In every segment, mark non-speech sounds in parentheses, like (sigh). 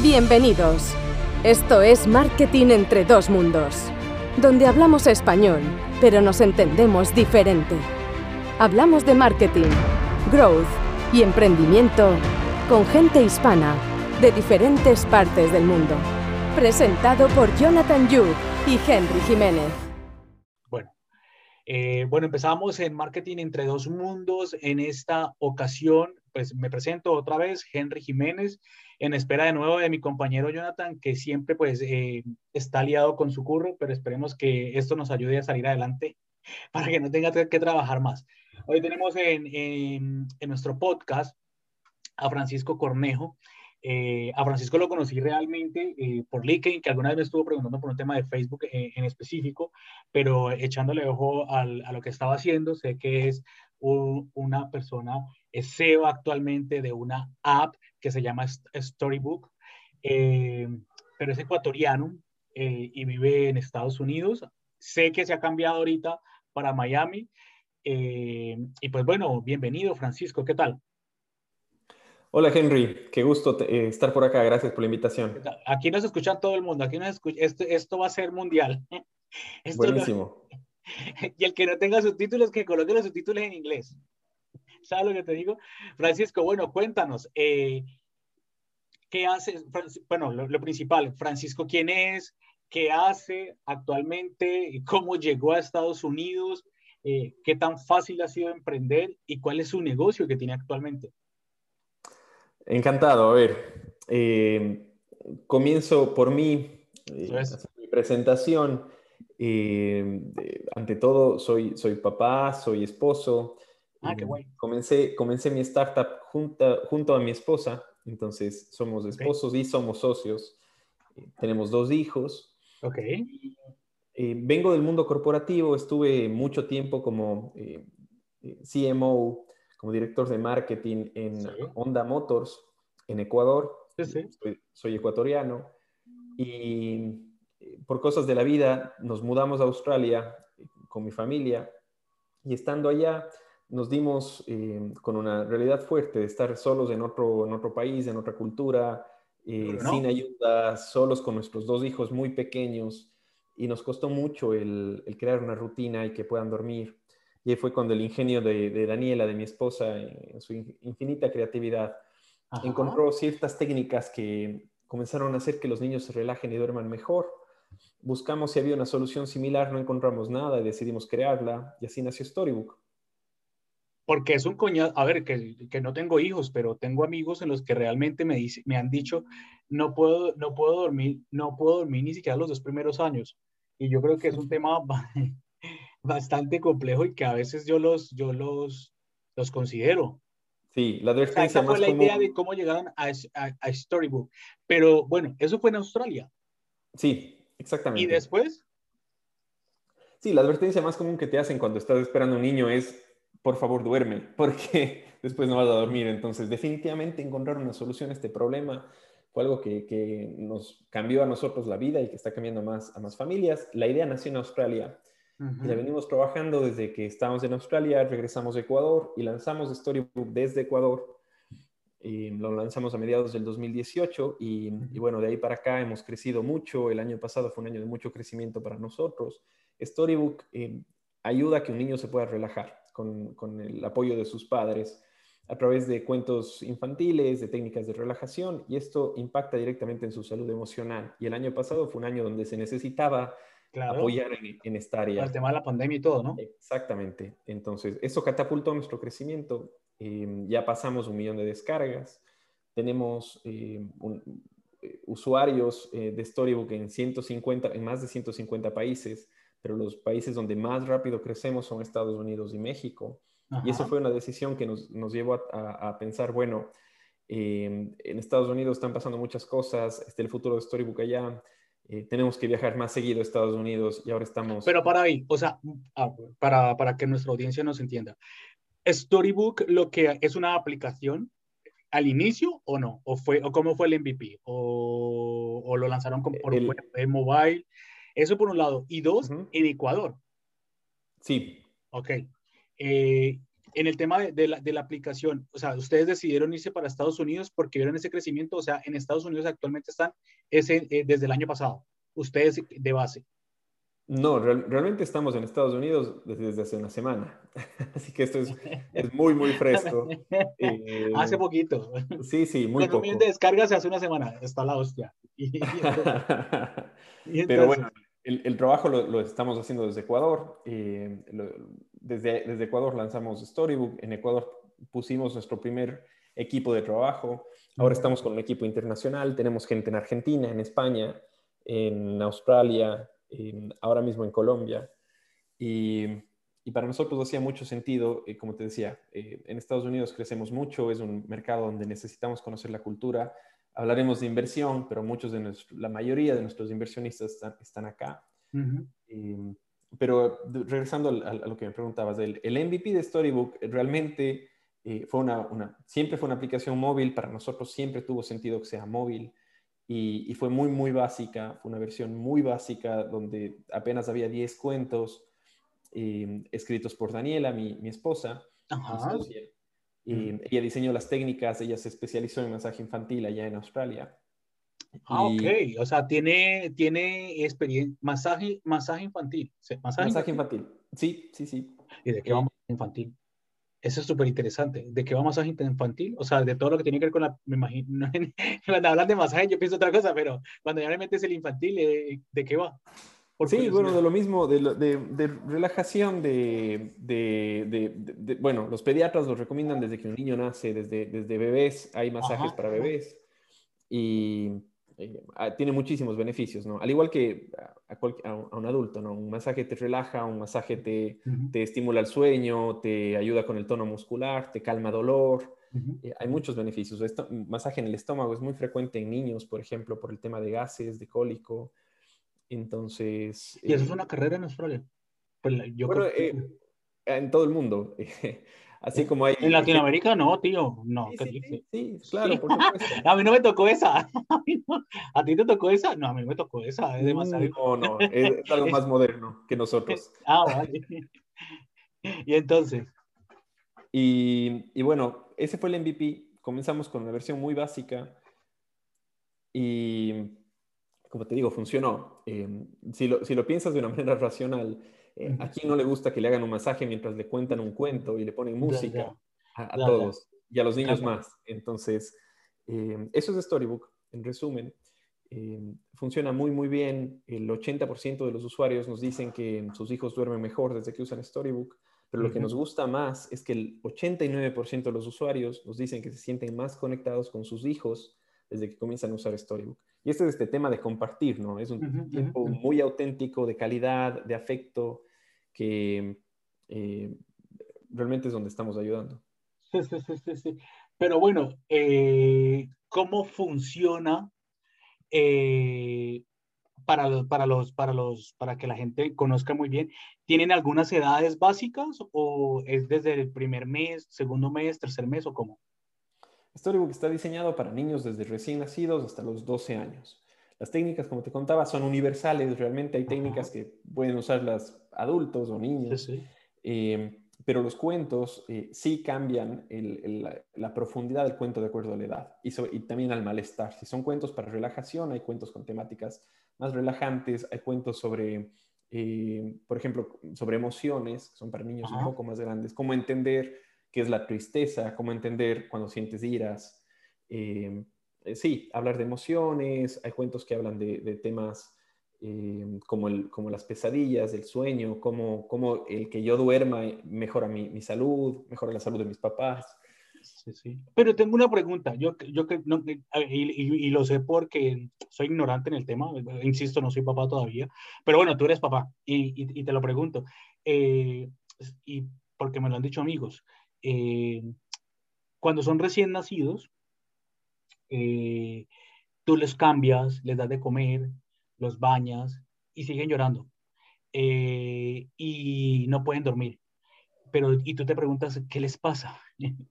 Bienvenidos. Esto es Marketing entre dos mundos, donde hablamos español, pero nos entendemos diferente. Hablamos de marketing, growth y emprendimiento con gente hispana de diferentes partes del mundo. Presentado por Jonathan Yu y Henry Jiménez. Bueno, eh, bueno, empezamos en Marketing entre dos mundos. En esta ocasión, pues me presento otra vez, Henry Jiménez, en espera de nuevo de mi compañero Jonathan, que siempre pues eh, está liado con su curro, pero esperemos que esto nos ayude a salir adelante (laughs) para que no tenga que trabajar más. Hoy tenemos en, en, nuestro podcast a Francisco Cornejo. Eh, a Francisco lo conocí realmente eh, por LinkedIn, que alguna vez me estuvo preguntando por un tema de Facebook en específico, pero echándole ojo al, a lo que estaba haciendo, sé que es un, una persona, es SEO actualmente de una app que se llama Storybook, pero es ecuatoriano y vive en Estados Unidos. Sé que se ha cambiado ahorita para Miami. y pues bueno, bienvenido Francisco, ¿qué tal? Hola Henry, qué gusto eh, estar por acá, gracias por la invitación. Aquí nos escucha todo el mundo, aquí nos escucha, esto, esto va a ser mundial. (laughs) Esto Buenísimo. (laughs) y el que no tenga subtítulos, que coloque los subtítulos en inglés. (laughs) ¿Sabes lo que te digo? Francisco, bueno, cuéntanos, eh, ¿qué haces? Bueno, lo, principal, Francisco, ¿quién es? ¿Qué hace actualmente? ¿Cómo llegó a Estados Unidos? Eh, ¿Qué tan fácil ha sido emprender? ¿Y cuál es su negocio que tiene actualmente? Encantado. A ver, eh, comienzo por mí, eh, mi presentación. Eh, ante todo, soy, soy papá, soy esposo. Ah, qué guay. Comencé, comencé mi startup junto, junto a mi esposa, entonces somos esposos y somos socios. tenemos dos hijos. Ok. vengo del mundo corporativo, estuve mucho tiempo como CMO como director de marketing en Honda Motors en Ecuador. Soy, ecuatoriano y eh, por cosas de la vida nos mudamos a Australia con mi familia y estando allá nos dimos eh, con una realidad fuerte de estar solos en otro, en otro país, en otra cultura, eh, sin ayuda, solos con nuestros dos hijos muy pequeños y nos costó mucho el, el crear una rutina y que puedan dormir. Y ahí fue cuando el ingenio de, Daniela, de mi esposa, en su infinita creatividad, encontró ciertas técnicas que comenzaron a hacer que los niños se relajen y duerman mejor. Buscamos si había una solución similar, no encontramos nada y decidimos crearla y así nació Storybook. Porque es un coñazo, a ver, que, que, no tengo hijos, pero tengo amigos en los que realmente me, dice, me han dicho, no puedo, no puedo dormir, no puedo dormir ni siquiera los dos primeros años. Y yo creo que es un tema (laughs) bastante complejo y que a veces yo los, yo los, los considero. Sí, la advertencia Esa fue la idea de cómo llegaron a, a, Storybook. Pero bueno, eso fue en Australia. Sí, exactamente. ¿Y después? Sí, la advertencia más común que te hacen cuando estás esperando un niño es, por favor, duerme, porque (laughs) después no vas a dormir. Entonces, definitivamente encontrar una solución a este problema fue algo que, que nos cambió a nosotros la vida y que está cambiando más, a más familias. La idea nació en Australia y la venimos trabajando desde que estábamos en Australia, regresamos a Ecuador y lanzamos Storybook desde Ecuador. Y lo lanzamos a mediados del 2018 y, bueno, de ahí para acá hemos crecido mucho. El año pasado fue un año de mucho crecimiento para nosotros. Storybook eh, ayuda a que un niño se pueda relajar con, con el apoyo de sus padres a través de cuentos infantiles, de técnicas de relajación, y esto impacta directamente en su salud emocional. Y el año pasado fue un año donde se necesitaba apoyar en, esta área. El tema de la pandemia y todo, ¿no? Exactamente. Entonces, eso catapultó nuestro crecimiento. Eh, ya pasamos un millón de descargas. Tenemos eh, eh, usuarios de Storybook en, 150, en más de 150 países, pero los países donde más rápido crecemos son Estados Unidos y México. Y eso fue una decisión que nos, nos llevó a, a, pensar, bueno, en Estados Unidos están pasando muchas cosas, este, el futuro de Storybook allá, eh, tenemos que viajar más seguido a Estados Unidos y ahora estamos... Pero para ahí, o sea, ah, para, para que nuestra audiencia nos entienda, ¿Storybook lo que es una aplicación al inicio o no? ¿O, fue, o cómo fue el MVP? ¿O, o lo lanzaron con, por el, mobile? Eso por un lado. Y dos, en Ecuador. Sí. Ok. Eh, en el tema de, la, de, la, aplicación, o sea, ustedes decidieron irse para Estados Unidos porque vieron ese crecimiento, o sea, en Estados Unidos actualmente están ese, eh, desde el año pasado, ustedes de base. No, realmente estamos en Estados Unidos desde, hace una semana, (laughs) así que esto es, (laughs) es muy, muy fresco. (laughs) Eh, hace poquito. Sí, sí, muy poco. de descargas hace una semana, está la hostia. Pero bueno, el, el trabajo lo, lo, estamos haciendo desde Ecuador. Eh, desde, desde Ecuador lanzamos Storybook. En Ecuador pusimos nuestro primer equipo de trabajo. Ahora estamos con un equipo internacional. Tenemos gente en Argentina, en España, en Australia, ahora mismo en Colombia. Y, y, para nosotros hacía mucho sentido, eh, como te decía, eh, en Estados Unidos crecemos mucho, es un mercado donde necesitamos conocer la cultura. Hablaremos de inversión, pero muchos de la mayoría de nuestros inversionistas están, acá. pero regresando a, lo que me preguntabas, el, el MVP de Storybook realmente eh, fue una, una, siempre fue una aplicación móvil, para nosotros siempre tuvo sentido que sea móvil y, fue muy, muy básica, fue una versión muy básica donde apenas había 10 cuentos eh, escritos por Daniela, mi, mi esposa. Y ella diseñó las técnicas, ella se especializó en masaje infantil allá en Australia. Ah, ok, o sea, tiene, tiene experiencia, masaje, masaje infantil. ¿Masaje, infantil? Sí, sí, sí. ¿Y de qué vamos infantil? Eso es súper interesante. ¿De qué va masaje infantil? O sea, de todo lo que tiene que ver con la, me imagino, (laughs) cuando hablan de masaje yo pienso otra cosa, pero cuando ya le metes el infantil, eh, ¿de qué va? sí, bueno, de lo mismo, de, de, de relajación, de, de, bueno, los pediatras lo recomiendan desde que un niño nace, desde, desde bebés, hay masajes para bebés. Y eh, ah, tiene muchísimos beneficios, ¿no? Al igual que a, un adulto, ¿no? Un masaje te relaja, un masaje te, te, estimula el sueño, te ayuda con el tono muscular, te calma dolor. Eh, hay muchos beneficios. Esto, masaje en el estómago es muy frecuente en niños, por ejemplo, por el tema de gases, de cólico. Entonces... ¿Y eso es eh, una carrera en Australia? Pues yo bueno, en todo el mundo. (laughs) Así como hay... En Latinoamérica no, tío. No, sí, sí, claro, por (laughs) supuesto. a mí no me tocó esa. (laughs) A, ti te tocó esa? No, a mí me tocó esa. Es demasiado. No, no, (laughs) es algo más moderno que nosotros. Ah, vale. Y entonces. Y, y, bueno, ese fue el MVP. Comenzamos con una versión muy básica. Y como te digo, funcionó. Eh, si, lo, si lo piensas de una manera racional, eh, ¿A quién no le gusta que le hagan un masaje mientras le cuentan un cuento y le ponen música a, todos y a los niños más? Entonces, eh, eso es Storybook, en resumen. Eh, funciona muy, muy bien. El 80% de los usuarios nos dicen que sus hijos duermen mejor desde que usan Storybook. Pero lo que nos gusta más es que el 89% de los usuarios nos dicen que se sienten más conectados con sus hijos desde que comienzan a usar Storybook. Y este es este tema de compartir, ¿no? Es un tiempo muy auténtico, de calidad, de afecto, que eh, realmente es donde estamos ayudando. Sí, sí, sí, sí. Pero bueno, eh, ¿cómo funciona eh, para, para, los, para, los, para que la gente conozca muy bien? ¿Tienen algunas edades básicas o es desde el primer mes, segundo mes, tercer mes o cómo? Storybook está diseñado para niños desde recién nacidos hasta los 12 años. Las técnicas, como te contaba, son universales. Realmente hay técnicas que pueden usar los adultos o niños. Eh, pero los cuentos eh, sí cambian la, profundidad del cuento de acuerdo a la edad y, y, también al malestar. Si son cuentos para relajación, hay cuentos con temáticas más relajantes, hay cuentos sobre, eh, por ejemplo, sobre emociones, son para niños un poco más grandes, cómo entender qué es la tristeza, cómo entender cuando sientes iras. Eh, eh, sí, hablar de emociones, hay cuentos que hablan de, temas eh, como, el, como las pesadillas, el sueño, como, como el que yo duerma mejora mi, salud, mejora la salud de mis papás. Sí, sí. Pero tengo una pregunta, yo, yo no, y, y, lo sé porque soy ignorante en el tema, insisto, no soy papá todavía, pero bueno, tú eres papá y, y te lo pregunto, y porque me lo han dicho amigos, eh, cuando son recién nacidos, eh, tú les cambias, les das de comer, los bañas y siguen llorando. Eh, y no pueden dormir. Pero, y tú te preguntas, ¿qué les pasa? (laughs)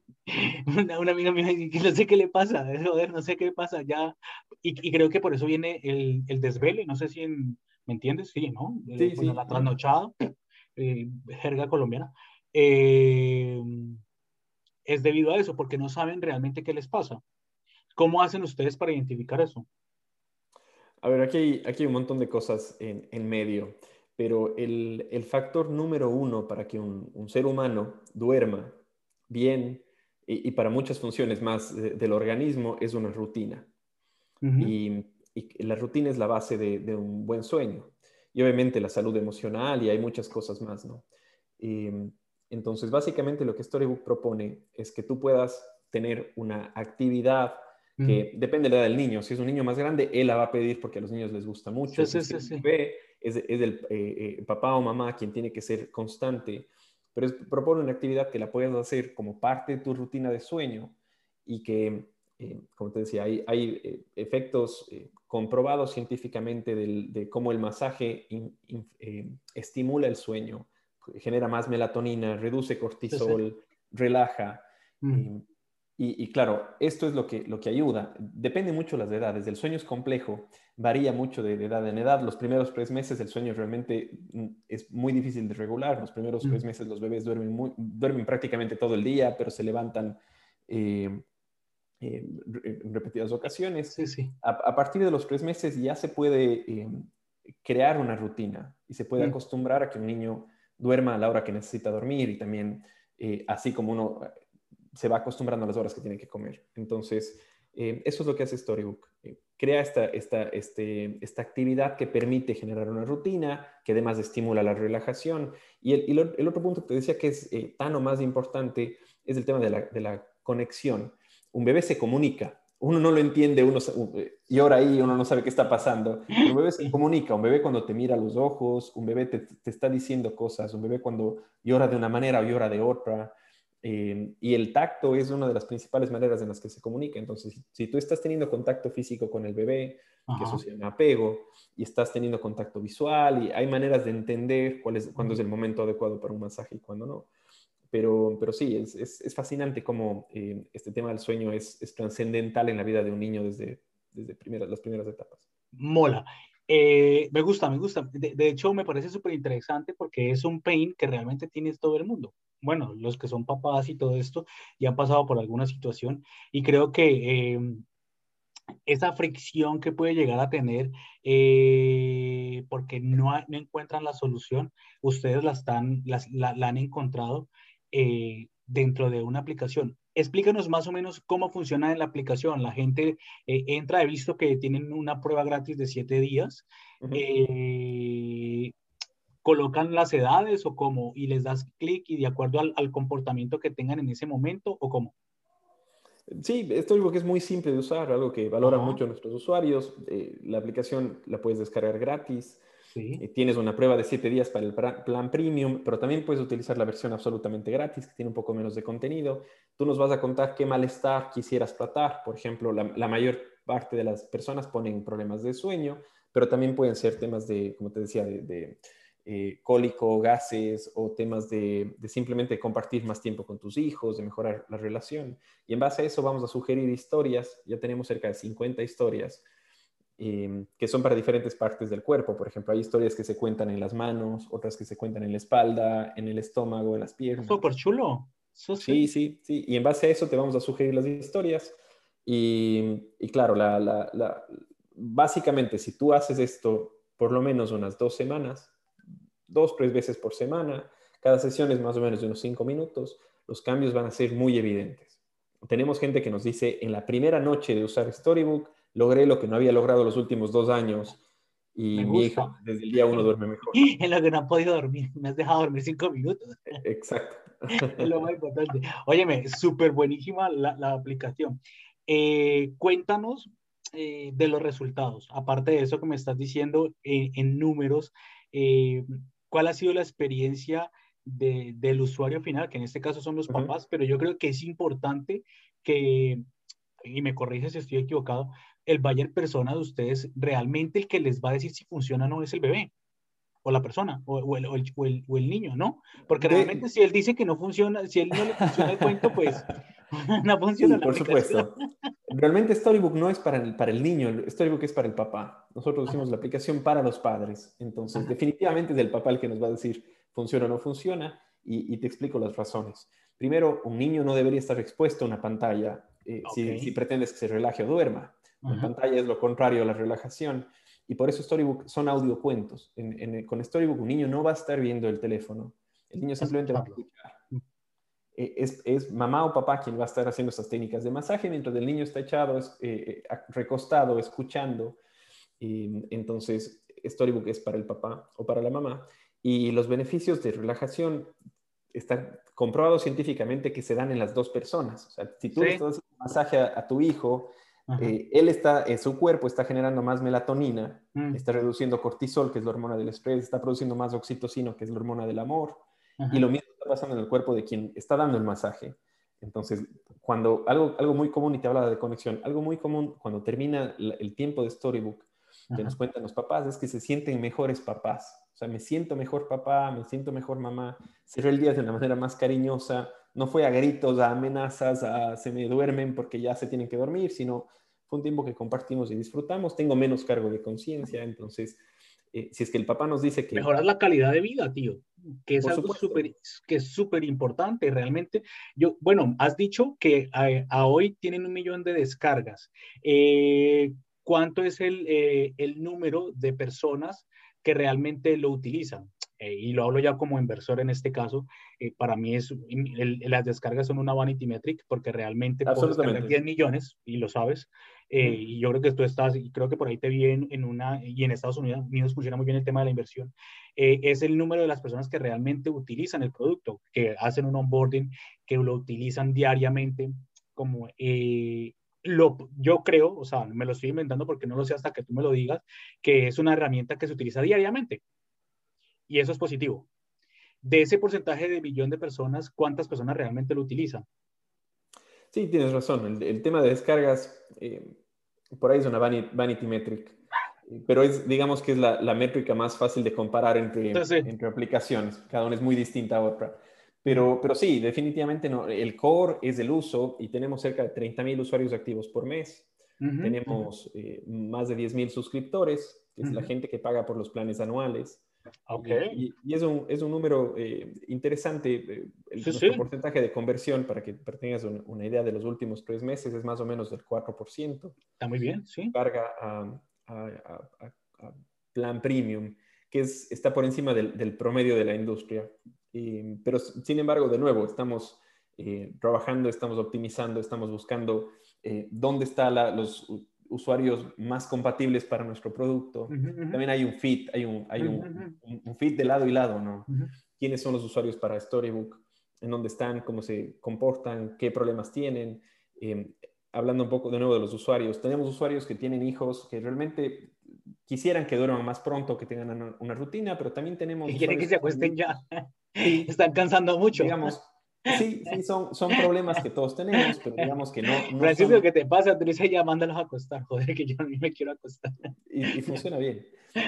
una, amiga mía dice, no sé qué le pasa, (laughs) joder, no sé qué le pasa, ya. Y, y creo que por eso viene el, el desvele, no sé si ¿me entiendes? Sí, ¿no? Sí, sí. La trasnochada, jerga colombiana. Eh, es debido a eso, porque no saben realmente qué les pasa. ¿Cómo hacen ustedes para identificar eso? A ver, aquí hay, aquí hay un montón de cosas en, en medio, pero el, el, factor número uno para que un, un ser humano duerma bien y, y, para muchas funciones más de, del organismo es una rutina. Uh -huh. y, y, la rutina es la base de, de, un buen sueño. Y obviamente la salud emocional y hay muchas cosas más, ¿no? Y, entonces, básicamente lo que Storybook propone es que tú puedas tener una actividad que depende de la edad del niño. Si es un niño más grande, él la va a pedir porque a los niños les gusta mucho. Sí, sí, sí, bebé, es, es el eh, eh, papá o mamá quien tiene que ser constante, pero es, propone una actividad que la puedas hacer como parte de tu rutina de sueño y que, eh, como te decía, hay, hay efectos comprobados científicamente del, de cómo el masaje in, in, estimula el sueño, genera más melatonina, reduce cortisol, sí, sí. relaja. Mm. Y, y, claro, esto es lo que, lo que ayuda. Depende mucho de las edades. El sueño es complejo, varía mucho de, de, edad en edad. Los primeros tres meses el sueño realmente mm, es muy difícil de regular. Los primeros mm. tres meses los bebés duermen, muy, duermen prácticamente todo el día, pero se levantan eh, eh, en repetidas ocasiones. Sí, sí. A, a, partir de los tres meses ya se puede eh, crear una rutina y se puede mm. acostumbrar a que un niño duerma a la hora que necesita dormir y también eh, así como uno se va acostumbrando a las horas que tiene que comer. Entonces, eh, eso es lo que hace Storybook. Eh, crea esta, esta, este, esta actividad que permite generar una rutina, que además estimula la relajación. Y el, el otro punto que te decía que es eh, tan o más importante es el tema de la, de la conexión. Un bebé se comunica, uno no lo entiende, uno y ahora ahí uno no sabe qué está pasando. Un bebé se comunica, un bebé cuando te mira a los ojos, un bebé te, te, está diciendo cosas, un bebé cuando llora de una manera o llora de otra. Eh, y el tacto es una de las principales maneras en las que se comunica. Entonces, si, si tú estás teniendo contacto físico con el bebé, Ajá. que eso se llama apego, y estás teniendo contacto visual, y hay maneras de entender cuál es, cuándo es el momento adecuado para un masaje y cuándo no. Pero, pero sí, es, es, es fascinante cómo eh, este tema del sueño es, es, trascendental en la vida de un niño desde, desde primeras, las primeras etapas. Mola. Eh, me gusta, me gusta. De, hecho, me parece súper interesante porque es un pain que realmente tiene todo el mundo. Bueno, los que son papás y todo esto ya han pasado por alguna situación y creo que eh, esa fricción que puede llegar a tener eh, porque no, no, encuentran la solución, ustedes la, están, la, la, la han encontrado eh, dentro de una aplicación. Explícanos más o menos cómo funciona en la aplicación. La gente eh, entra, he visto que tienen una prueba gratis de siete días. Uh -huh. eh, colocan las edades o cómo, y les das clic y de acuerdo al, al, comportamiento que tengan en ese momento o cómo. Sí, esto es algo que es muy simple de usar, algo que valoran uh -huh. mucho nuestros usuarios. Eh, la aplicación la puedes descargar gratis. Sí. Eh, tienes una prueba de 7 días para el plan premium, pero también puedes utilizar la versión absolutamente gratis, que tiene un poco menos de contenido. Tú nos vas a contar qué malestar quisieras tratar. Por ejemplo, la, la mayor parte de las personas ponen problemas de sueño, pero también pueden ser temas de, como te decía, de, de eh, cólico, gases o temas de, de, simplemente compartir más tiempo con tus hijos, de mejorar la relación. Y en base a eso vamos a sugerir historias. Ya tenemos cerca de 50 historias eh, que son para diferentes partes del cuerpo. Por ejemplo, hay historias que se cuentan en las manos, otras que se cuentan en la espalda, en el estómago, en las piernas. Súper chulo. Sí, sí, sí, sí. Y en base a eso te vamos a sugerir las historias. Y, y claro, la, la, la, básicamente, si tú haces esto por lo menos unas dos semanas, dos, tres veces por semana, cada sesión es más o menos de unos cinco minutos, los cambios van a ser muy evidentes. Tenemos gente que nos dice, en la primera noche de usar Storybook, logré lo que no había logrado los últimos dos años y mi hija desde el día uno duerme mejor. (laughs) En lo que no ha podido dormir, me has dejado dormir cinco minutos. (laughs) Exacto. (laughs) es lo más importante. Óyeme, súper buenísima la, la aplicación. Eh, cuéntanos eh, de los resultados, aparte de eso que me estás diciendo eh, en números, eh, ¿cuál ha sido la experiencia de, del usuario final, que en este caso son los uh -huh. papás, pero yo creo que es importante que, y me corrige si estoy equivocado, el buyer persona de ustedes, realmente el que les va a decir si funciona o no es el bebé, o la persona, o, o, el, o, el, o el, niño, ¿no? Porque realmente si él dice que no funciona, si él no le funciona el cuento, pues (laughs) no funciona. Sí, por supuesto. Realmente Storybook no es para el, para el niño, Storybook es para el papá. Nosotros hicimos la aplicación para los padres. Entonces, Ajá. definitivamente es el papá el que nos va a decir funciona o no funciona. y, te explico las razones. Primero, un niño no debería estar expuesto a una pantalla eh, si, pretendes que se relaje o duerma. La pantalla es lo contrario a la relajación. Y por eso Storybook son audiocuentos. En, con Storybook un niño no va a estar viendo el teléfono. El niño simplemente va a escuchar. Eh, es, mamá o papá quien va a estar haciendo estas técnicas de masaje mientras el niño está echado, eh, recostado, escuchando. Y, entonces, Storybook es para el papá o para la mamá. Y los beneficios de relajación están comprobados científicamente que se dan en las dos personas. O sea, si tú le estás haciendo masaje a, tu hijo, eh, él está, en su cuerpo está generando más melatonina, mm. está reduciendo cortisol, que es la hormona del estrés, está produciendo más oxitocina, que es la hormona del amor. Y lo mismo está pasando en el cuerpo de quien está dando el masaje. Entonces, cuando algo, algo muy común, y te hablaba de conexión, algo muy común cuando termina el tiempo de Storybook, que nos cuentan los papás, es que se sienten mejores papás. O sea, me siento mejor papá, me siento mejor mamá. Cerré el día de una manera más cariñosa. No fue a gritos, a amenazas, a se me duermen porque ya se tienen que dormir, sino fue un tiempo que compartimos y disfrutamos. Tengo menos cargo de conciencia, entonces, eh, si es que el papá nos dice que... Mejorar la calidad de vida, tío, que es algo súper que es súper importante. Realmente, yo, bueno, has dicho que a, hoy tienen un millón de descargas. Eh, cuánto es el, eh, el número de personas que realmente lo utilizan. Eh, y lo hablo ya como inversor en este caso, eh, para mí es, las descargas son una vanity metric porque realmente puedes descargar 10 millones y lo sabes. Y yo creo que tú estás, y creo que por ahí te vi en, una, y en Estados Unidos, Unidos funciona muy bien el tema de la inversión, es el número de las personas que realmente utilizan el producto, que hacen un onboarding, que lo utilizan diariamente como yo creo, o sea, me lo estoy inventando porque no lo sé hasta que tú me lo digas, que es una herramienta que se utiliza diariamente. Y eso es positivo. De ese porcentaje de billón de personas, ¿cuántas personas realmente lo utilizan? Sí, tienes razón. El, tema de descargas, eh, por ahí es una vanity, metric, pero es, digamos que es la, métrica más fácil de comparar entre, entre aplicaciones. Cada una es muy distinta a otra. Pero, pero sí, definitivamente no. El core es el uso y tenemos cerca de 30.000 usuarios activos por mes. tenemos eh, más de 10.000 suscriptores, que es la gente que paga por los planes anuales. Okay. Y, es, un, es, un, número eh, interesante. Eh, el porcentaje de conversión, para que tengas una idea de los últimos tres meses, es más o menos del 4%. Está muy bien, sí. Carga a, a, a, plan premium, que es, está por encima del, del promedio de la industria. Eh, pero sin embargo, de nuevo, estamos eh, trabajando, estamos optimizando, estamos buscando eh, dónde están los usuarios más compatibles para nuestro producto. También hay un fit, hay, un, hay un, un, fit de lado y lado, ¿no? ¿Quiénes son los usuarios para Storybook? ¿En dónde están? ¿Cómo se comportan? ¿Qué problemas tienen? hablando un poco de nuevo de los usuarios, tenemos usuarios que tienen hijos que realmente quisieran que duerman más pronto, que tengan una, rutina, pero también tenemos... Y quieren que se acuesten ya. (laughs) Están cansando mucho. Digamos, sí, sí, son, son problemas que todos tenemos, pero digamos que no... no Francisco, que te pasa? Tú dices, ya mándalos a acostar, joder, que yo mí me quiero acostar. Y, funciona bien.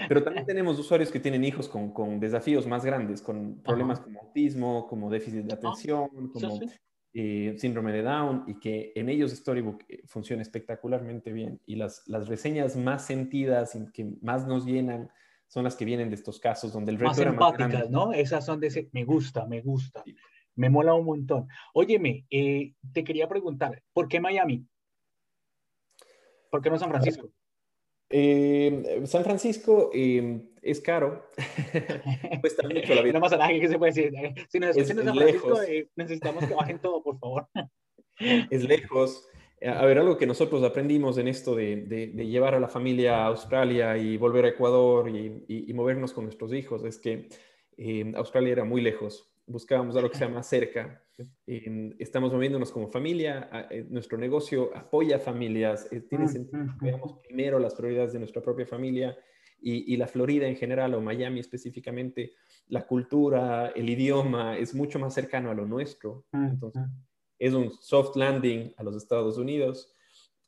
Pero también tenemos usuarios que tienen hijos con, con desafíos más grandes, con problemas como autismo, como déficit de atención, como eh, síndrome de Down, y que en ellos Storybook eh, funciona espectacularmente bien. Y las, las reseñas más sentidas y que más nos llenan son las que vienen de estos casos donde el reto más era empáticas, ¿no? Esas son de ese, me gusta, me gusta, me mola un montón. Óyeme, eh, te quería preguntar, ¿por qué Miami? ¿Por qué no San Francisco? Eh, San Francisco eh, es caro. (laughs) Cuesta mucho la (laughs) vida. No nada, ¿qué se puede decir? Si nos escuchan en San Francisco, necesitamos que bajen todo, por favor. (laughs) es lejos. Eh, a ver, algo que nosotros aprendimos en esto de, de, llevar a la familia a Australia y volver a Ecuador y, y, movernos con nuestros hijos es que eh, Australia era muy lejos. Buscábamos algo que sea más cerca. Eh, estamos moviéndonos como familia. nuestro negocio apoya familias. tiene sentido que veamos primero las prioridades de nuestra propia familia y, y, la Florida en general o Miami específicamente, la cultura, el idioma es mucho más cercano a lo nuestro. Entonces, es un soft landing a los Estados Unidos.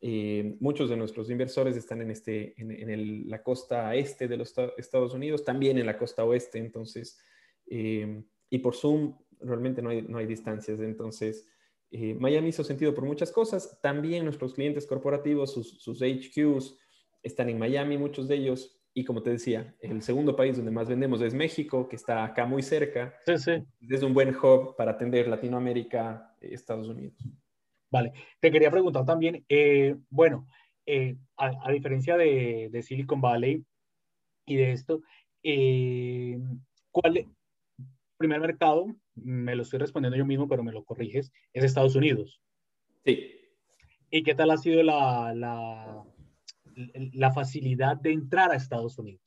Eh, muchos de nuestros inversores están en, este, en, la costa este de los Estados Unidos, también en la costa oeste, entonces, eh, y por Zoom realmente no hay, no hay distancias, entonces, eh, Miami hizo sentido por muchas cosas, también nuestros clientes corporativos, sus, sus, HQs están en Miami, muchos de ellos, y como te decía, el segundo país donde más vendemos es México, que está acá muy cerca. Sí, sí. Es un buen hub para atender Latinoamérica, Estados Unidos. Vale, te quería preguntar también, eh, bueno, eh, a, diferencia de, de, Silicon Valley y de esto, eh, ¿cuál primer mercado? Me lo estoy respondiendo yo mismo, pero me lo corriges, es Estados Unidos. Sí. ¿Y qué tal ha sido la, la la facilidad de entrar a Estados Unidos?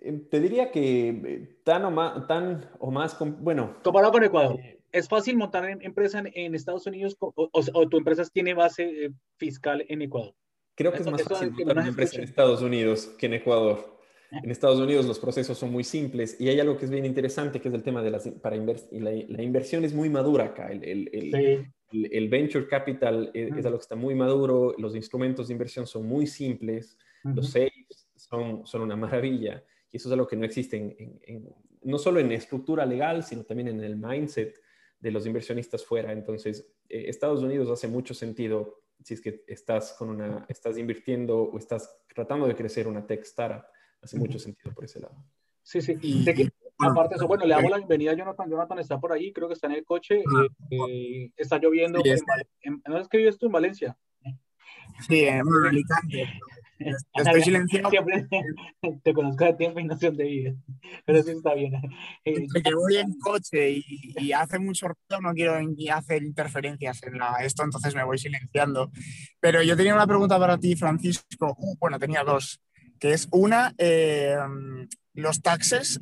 Eh, te diría que eh, tan o más, tan o más bueno. Comparado con Ecuador, eh, ¿es fácil montar empresa en, Estados Unidos o, tu empresa tiene base fiscal en Ecuador? Creo que es más fácil montar una empresa en Estados Unidos que en Ecuador. En Estados Unidos los procesos son muy simples y hay algo que es bien interesante que es el tema de las, para la, la, inversión es muy madura acá. El, el, el, venture capital es, algo que está muy maduro, los instrumentos de inversión son muy simples, los sales son, son una maravilla y eso es algo que no existe en, no solo en estructura legal, sino también en el mindset de los inversionistas fuera. Entonces, eh, Estados Unidos hace mucho sentido si es que estás, con una, estás invirtiendo o estás tratando de crecer una tech startup, hace mucho sentido por ese lado. Sí, sí. Y, Aparte de eso, bueno, le damos la bienvenida a Jonathan. Jonathan está por ahí, creo que está en el coche. Eh, eh, está lloviendo. ¿No es que vives tú en Valencia? Sí, en Alicante. (laughs) Estoy silenciado. (laughs) te conozco de tiempo y no sé dónde vives. Pero sí está bien. Eh, que voy en coche y, hace mucho ruido, no quiero hacer interferencias en la, esto, entonces me voy silenciando. Pero yo tenía una pregunta para ti, Francisco. Uh, bueno, tenía dos. Que es una, los taxes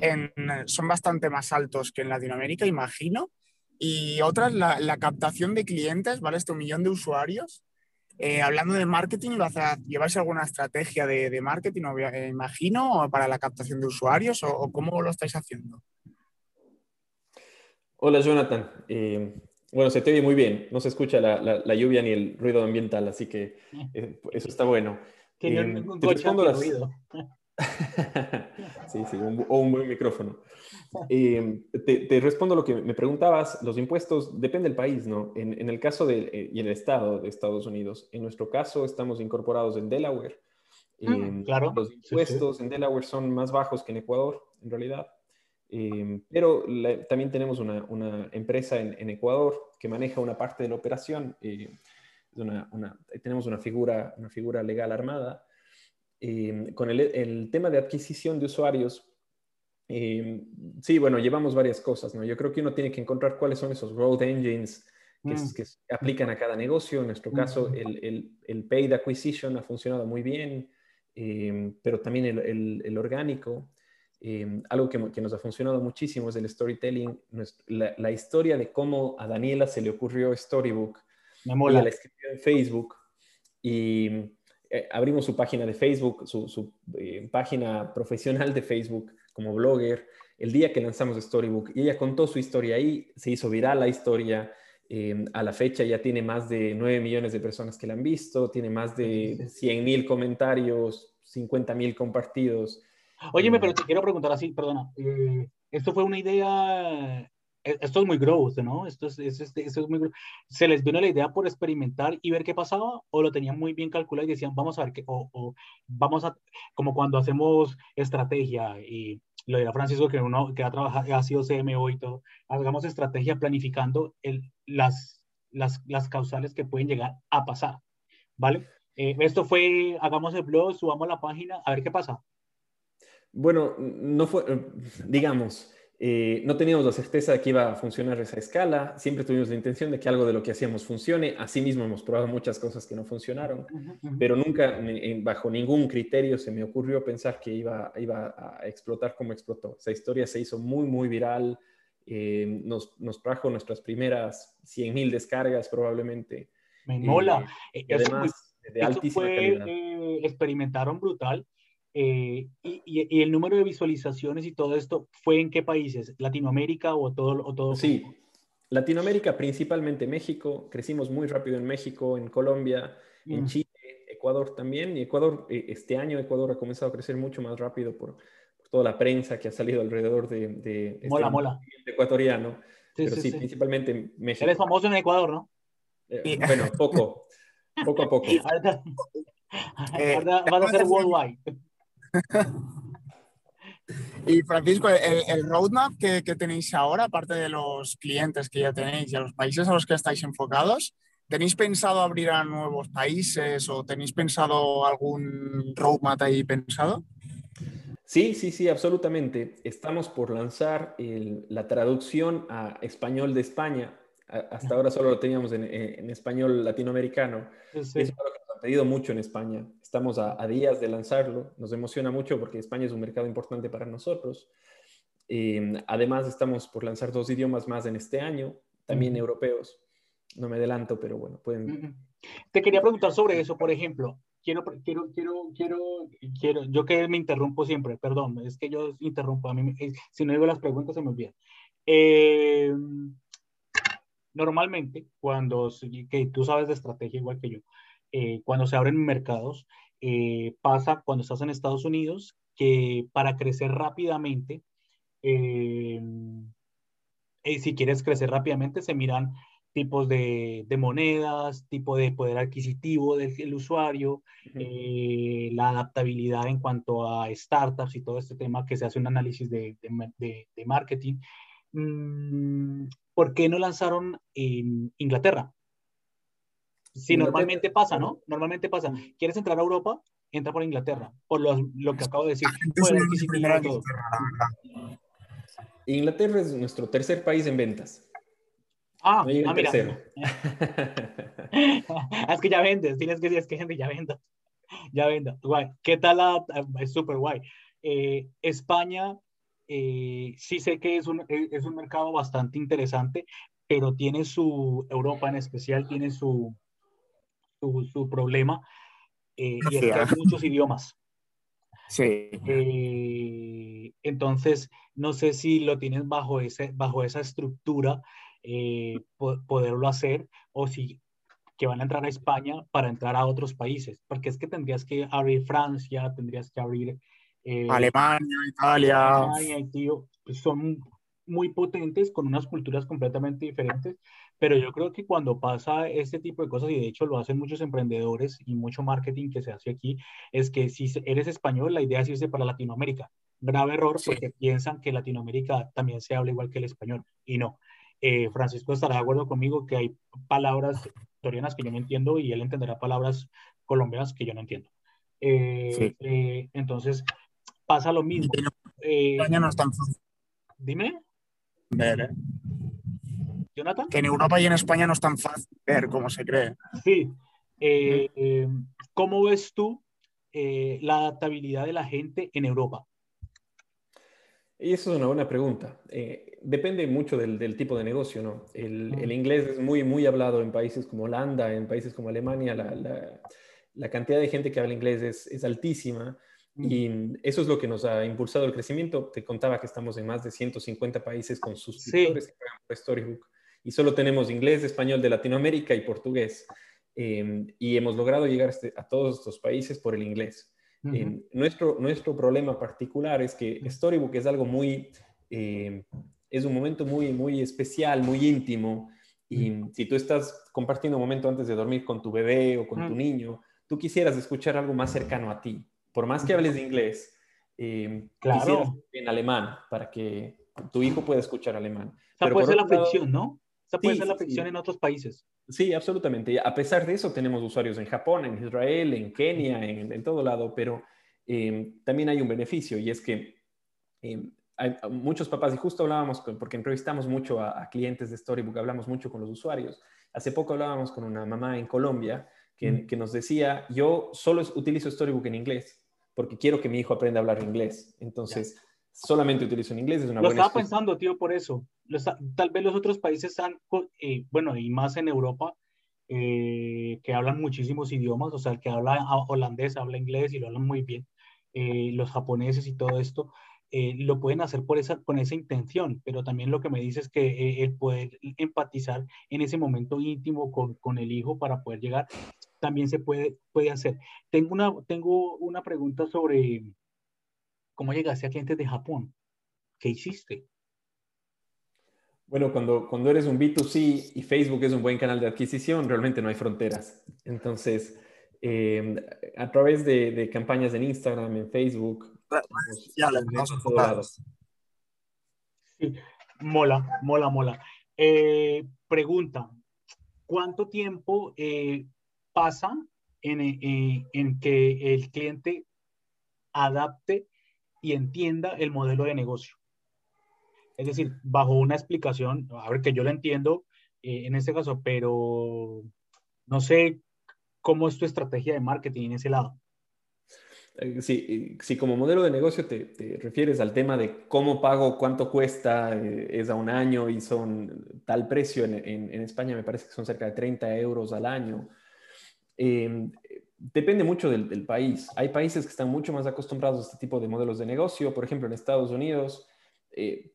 son bastante más altos que en Latinoamérica, imagino. Y otra la, captación de clientes, ¿vale? Este millón de usuarios. Eh, hablando de marketing, ¿lo hace, ¿lleváis alguna estrategia de, marketing, eh, imagino, para la captación de usuarios o, cómo lo estáis haciendo? Hola, Jonathan. Eh, bueno, se te oye muy bien. No se escucha la, lluvia ni el ruido ambiental, así que eso está bueno. Que no coche ruido. (laughs) sí, sí, o un buen micrófono. Eh, te, respondo lo que me preguntabas. Los impuestos, depende del país, ¿no? En, el caso de, eh, y el estado de Estados Unidos, en nuestro caso estamos incorporados en Delaware. Ah, eh, claro. Los impuestos en Delaware son más bajos que en Ecuador, en realidad. pero también tenemos una, una empresa en, en, Ecuador que maneja una parte de la operación. Una, una, tenemos una figura, una figura legal armada Em, con el, tema de adquisición de usuarios, em, sí, bueno, llevamos varias cosas, ¿no? Yo creo que uno tiene que encontrar cuáles son esos growth engines que, mm. aplican a cada negocio. En nuestro caso, el, el, paid acquisition ha funcionado muy bien, em, pero también el, orgánico. algo que, que, nos ha funcionado muchísimo es el storytelling, la, la, historia de cómo a Daniela se le ocurrió Storybook. Me mola. la escribió en Facebook y eh, abrimos su página de Facebook, su, eh, página profesional de Facebook como blogger, el día que lanzamos Storybook. Y ella contó su historia ahí, se hizo viral la historia. Em, a la fecha ya tiene más de 9 millones de personas que la han visto, tiene más de 100 mil comentarios, 50 mil compartidos. Óyeme, pero te quiero preguntar así, perdona. Eh, ¿Esto fue una idea esto es muy growth, ¿no? Esto es, esto es, muy ¿Se les vino la idea por experimentar y ver qué pasaba o lo tenían muy bien calculado y decían, vamos a ver qué, o, vamos a, como cuando hacemos estrategia y lo dirá Francisco que uno que ha trabajado, ha sido CMO y todo, hagamos estrategia planificando el, las, las, las causales que pueden llegar a pasar, ¿vale? Eh, esto fue, hagamos el blog, subamos la página, a ver qué pasa. Bueno, no fue, digamos, eh, no teníamos la certeza de que iba a funcionar esa escala, siempre tuvimos la intención de que algo de lo que hacíamos funcione, asimismo hemos probado muchas cosas que no funcionaron, pero nunca bajo ningún criterio se me ocurrió pensar que iba, iba a explotar como explotó. Esa historia se hizo muy, muy viral, eh, nos, nos, trajo nuestras primeras 100.000 descargas probablemente. Me mola. Eh, además, de altísima calidad. experimentaron brutal eh, y, el número de visualizaciones y todo esto fue en qué países? ¿Latinoamérica o todo? O todo sí, Latinoamérica, principalmente México. Crecimos muy rápido en México, en Colombia, en mm. Chile, Ecuador también. Y Ecuador, eh, este año Ecuador ha comenzado a crecer mucho más rápido por, toda la prensa que ha salido alrededor de, de este mola, mola. ecuatoriano. Pero sí, principalmente México. Eres famoso en Ecuador, ¿no? Eh, bueno, poco, poco a poco. (laughs) Eh, van a ser worldwide. (laughs) Y Francisco, el, roadmap que, tenéis ahora, aparte de los clientes que ya tenéis y a los países a los que estáis enfocados, ¿tenéis pensado abrir a nuevos países o tenéis pensado algún roadmap ahí pensado? Sí, sí, sí, absolutamente. Estamos por lanzar la traducción a español de España. hasta ahora solo lo teníamos en, español latinoamericano. Es algo que nos han pedido mucho en España. Estamos a, días de lanzarlo. Nos emociona mucho porque España es un mercado importante para nosotros. Em, además, estamos por lanzar dos idiomas más en este año, también europeos. No me adelanto, pero bueno, pueden... Te quería preguntar sobre eso, por ejemplo. Quiero, quiero, quiero, quiero, quiero, yo que me interrumpo siempre, perdón, es que yo interrumpo, a mí, eh, si no digo las preguntas se me olvida. Eh, normalmente, cuando, que tú sabes de estrategia igual que yo, eh, cuando se abren mercados, eh, pasa cuando estás en Estados Unidos que para crecer rápidamente, eh, si quieres crecer rápidamente, se miran tipos de, de monedas, tipo de poder adquisitivo del, usuario, la adaptabilidad en cuanto a startups y todo este tema que se hace un análisis de, de, de marketing. Mm, ¿Por qué no lanzaron en Inglaterra? Sí, normalmente pasa, ¿no? Normalmente pasa. ¿Quieres entrar a Europa? Entra por Inglaterra, por lo, lo que acabo de decir. Inglaterra es nuestro tercer país en ventas. Ah, ah mira. (laughs) es que ya vendes, tienes que decir, es que gente ya venda. Ya venda. Guay. ¿Qué tal la, es súper guay. Eh, España, eh, sí sé que es un, es un mercado bastante interesante, pero tiene su, Europa en especial, tiene su, su, problema eh, y es que hay muchos idiomas. Sí. Eh, entonces, no sé si lo tienes bajo, ese, bajo esa estructura, eh, poderlo hacer, o si que van a entrar a España para entrar a otros países, porque es que tendrías que abrir Francia, tendrías que abrir Alemania, Italia. Alemania, tío, pues son muy potentes, con unas culturas completamente diferentes, pero yo creo que cuando pasa este tipo de cosas, y de hecho lo hacen muchos emprendedores y mucho marketing que se hace aquí, es que si eres español, la idea es irse para Latinoamérica. Grave error porque piensan que Latinoamérica también se habla igual que el español, y no. Eh, Francisco estará de acuerdo conmigo que hay palabras torianas que yo no entiendo y él entenderá palabras colombianas que yo no entiendo. Eh, eh, entonces, pasa lo mismo. España no es tan Dime. Ver, que en Europa y en España no es tan fácil ver como se cree. Sí. Eh, eh, ¿Cómo ves tú eh, la adaptabilidad de la gente en Europa? Y eso es una buena pregunta. depende mucho del, tipo de negocio, ¿no? El, inglés es muy, muy hablado en países como Holanda, en países como Alemania. La, cantidad de gente que habla inglés es, altísima. Y eso es lo que nos ha impulsado el crecimiento. Te contaba que estamos en más de 150 países con suscriptores que pagan por Storybook y solo tenemos inglés, español de Latinoamérica y portugués. Em, y hemos logrado llegar este, a todos estos países por el inglés. Em, nuestro, nuestro problema particular es que Storybook es algo muy, em, es un momento muy, muy especial, muy íntimo. Y si tú estás compartiendo un momento antes de dormir con tu bebé o con tu niño, tú quisieras escuchar algo más cercano a ti. Por más que hables de inglés, claro. en alemán para que tu hijo pueda escuchar alemán. O sea, puede ser la fricción, ¿no? Esa puede ser la fricción en otros países. Sí, absolutamente. A pesar de eso, tenemos usuarios en Japón, en Israel, en Kenia, en, todo lado, pero eh, también hay un beneficio y es que eh, hay muchos papás, y justo hablábamos, porque entrevistamos mucho a, clientes de Storybook, hablamos mucho con los usuarios. Hace poco hablábamos con una mamá en Colombia que, mm. que nos decía, yo solo utilizo Storybook en inglés porque quiero que mi hijo aprenda a hablar inglés. Entonces, solamente utilizo en inglés. Es una Lo estaba pensando, tío, por eso. tal vez los otros países han, eh, bueno, y más en Europa, eh, que hablan muchísimos idiomas, o sea, el que habla holandés habla inglés y lo hablan muy bien, eh, los japoneses y todo esto, lo pueden hacer por esa, con esa intención, pero también lo que me dice es que el poder empatizar en ese momento íntimo con, con, el hijo para poder llegar, también se puede, puede hacer. Tengo una, tengo una pregunta sobre, ¿Cómo llegaste a clientes de Japón? ¿Qué hiciste? Bueno, cuando, cuando eres un B2C y Facebook es un buen canal de adquisición, realmente no hay fronteras. Entonces, eh, a través de, campañas en Instagram, en Facebook. Ya, enfocados. Sí, mola, mola, mola. Eh, pregunta, ¿cuánto tiempo eh, pasa en, en que el cliente adapte y entienda el modelo de negocio? Es decir, bajo una explicación, a ver que yo lo entiendo en este caso, pero no sé ¿Cómo es tu estrategia de marketing en ese lado? Eh, sí, si como modelo de negocio te, refieres al tema de cómo pago, cuánto cuesta, eh, es a un año y son tal precio, en, España me parece que son cerca de 30 euros al año. Em, depende mucho del, del, país. Hay países que están mucho más acostumbrados a este tipo de modelos de negocio. Por ejemplo, en Estados Unidos, eh,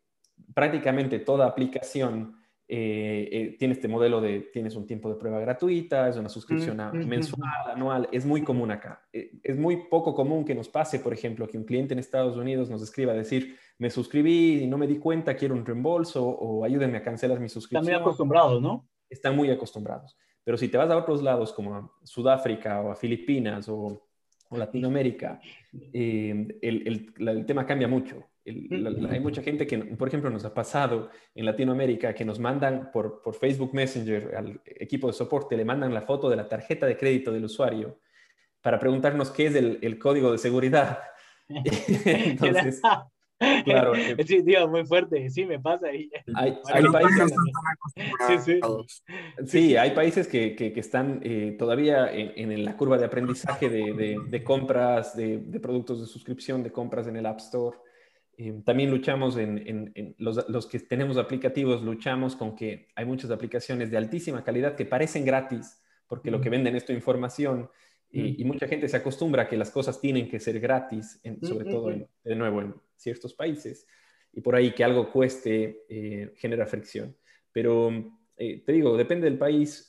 prácticamente toda aplicación eh, eh, tiene este modelo de tienes un tiempo de prueba gratuita, es una suscripción mensual, anual, es muy común acá. Eh, es muy poco común que nos pase, por ejemplo, que un cliente en Estados Unidos nos escriba a decir, me suscribí y no me di cuenta, quiero un reembolso o ayúdenme a cancelar mi suscripción. Están muy acostumbrados, ¿no? Están muy acostumbrados. Pero si te vas a otros lados como a Sudáfrica o a Filipinas o, Latinoamérica, el, el tema cambia mucho hay mucha gente que, por ejemplo, nos ha pasado en Latinoamérica que nos mandan por, por, Facebook Messenger al equipo de soporte, le mandan la foto de la tarjeta de crédito del usuario para preguntarnos qué es el, el código de seguridad. (laughs) (laughs) Entonces, (laughs) claro. Eh, sí, tío, muy fuerte, sí, me pasa. Hay, (laughs) hay países, (laughs) sí, sí. sí, hay países que, que, están eh, todavía en, en, la curva de aprendizaje de, de, de compras, de, de productos de suscripción, de compras en el App Store. Eh, también luchamos en, los, que tenemos aplicativos, luchamos con que hay muchas aplicaciones de altísima calidad que parecen gratis, porque lo que venden es tu información y, mucha gente se acostumbra a que las cosas tienen que ser gratis, sobre todo, de nuevo, en ciertos países, y por ahí que algo cueste eh, genera fricción. Pero eh, te digo, depende del país,